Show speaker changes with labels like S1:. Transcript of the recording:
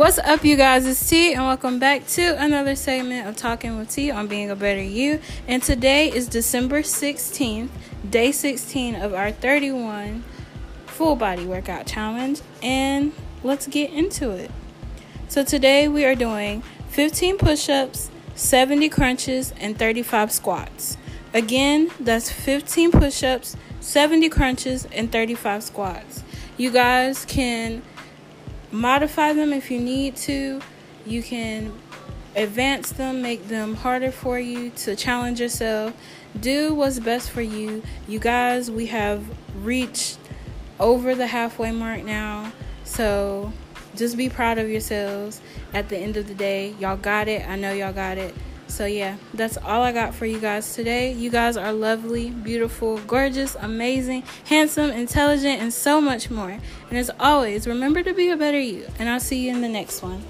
S1: What's up, you guys? It's T, and welcome back to another segment of Talking with T on Being a Better You. And today is December 16th, day 16 of our 31 full body workout challenge. And let's get into it. So, today we are doing 15 push ups, 70 crunches, and 35 squats. Again, that's 15 push ups, 70 crunches, and 35 squats. You guys can modify them if you need to. You can advance them, make them harder for you to challenge yourself. Do what's best for you. You guys, we have reached over the halfway mark now. So just be proud of yourselves at the end of the day. Y'all got it. I know y'all got it. So, yeah, that's all I got for you guys today. You guys are lovely, beautiful, gorgeous, amazing, handsome, intelligent, and so much more. And as always, remember to be a better you. And I'll see you in the next one.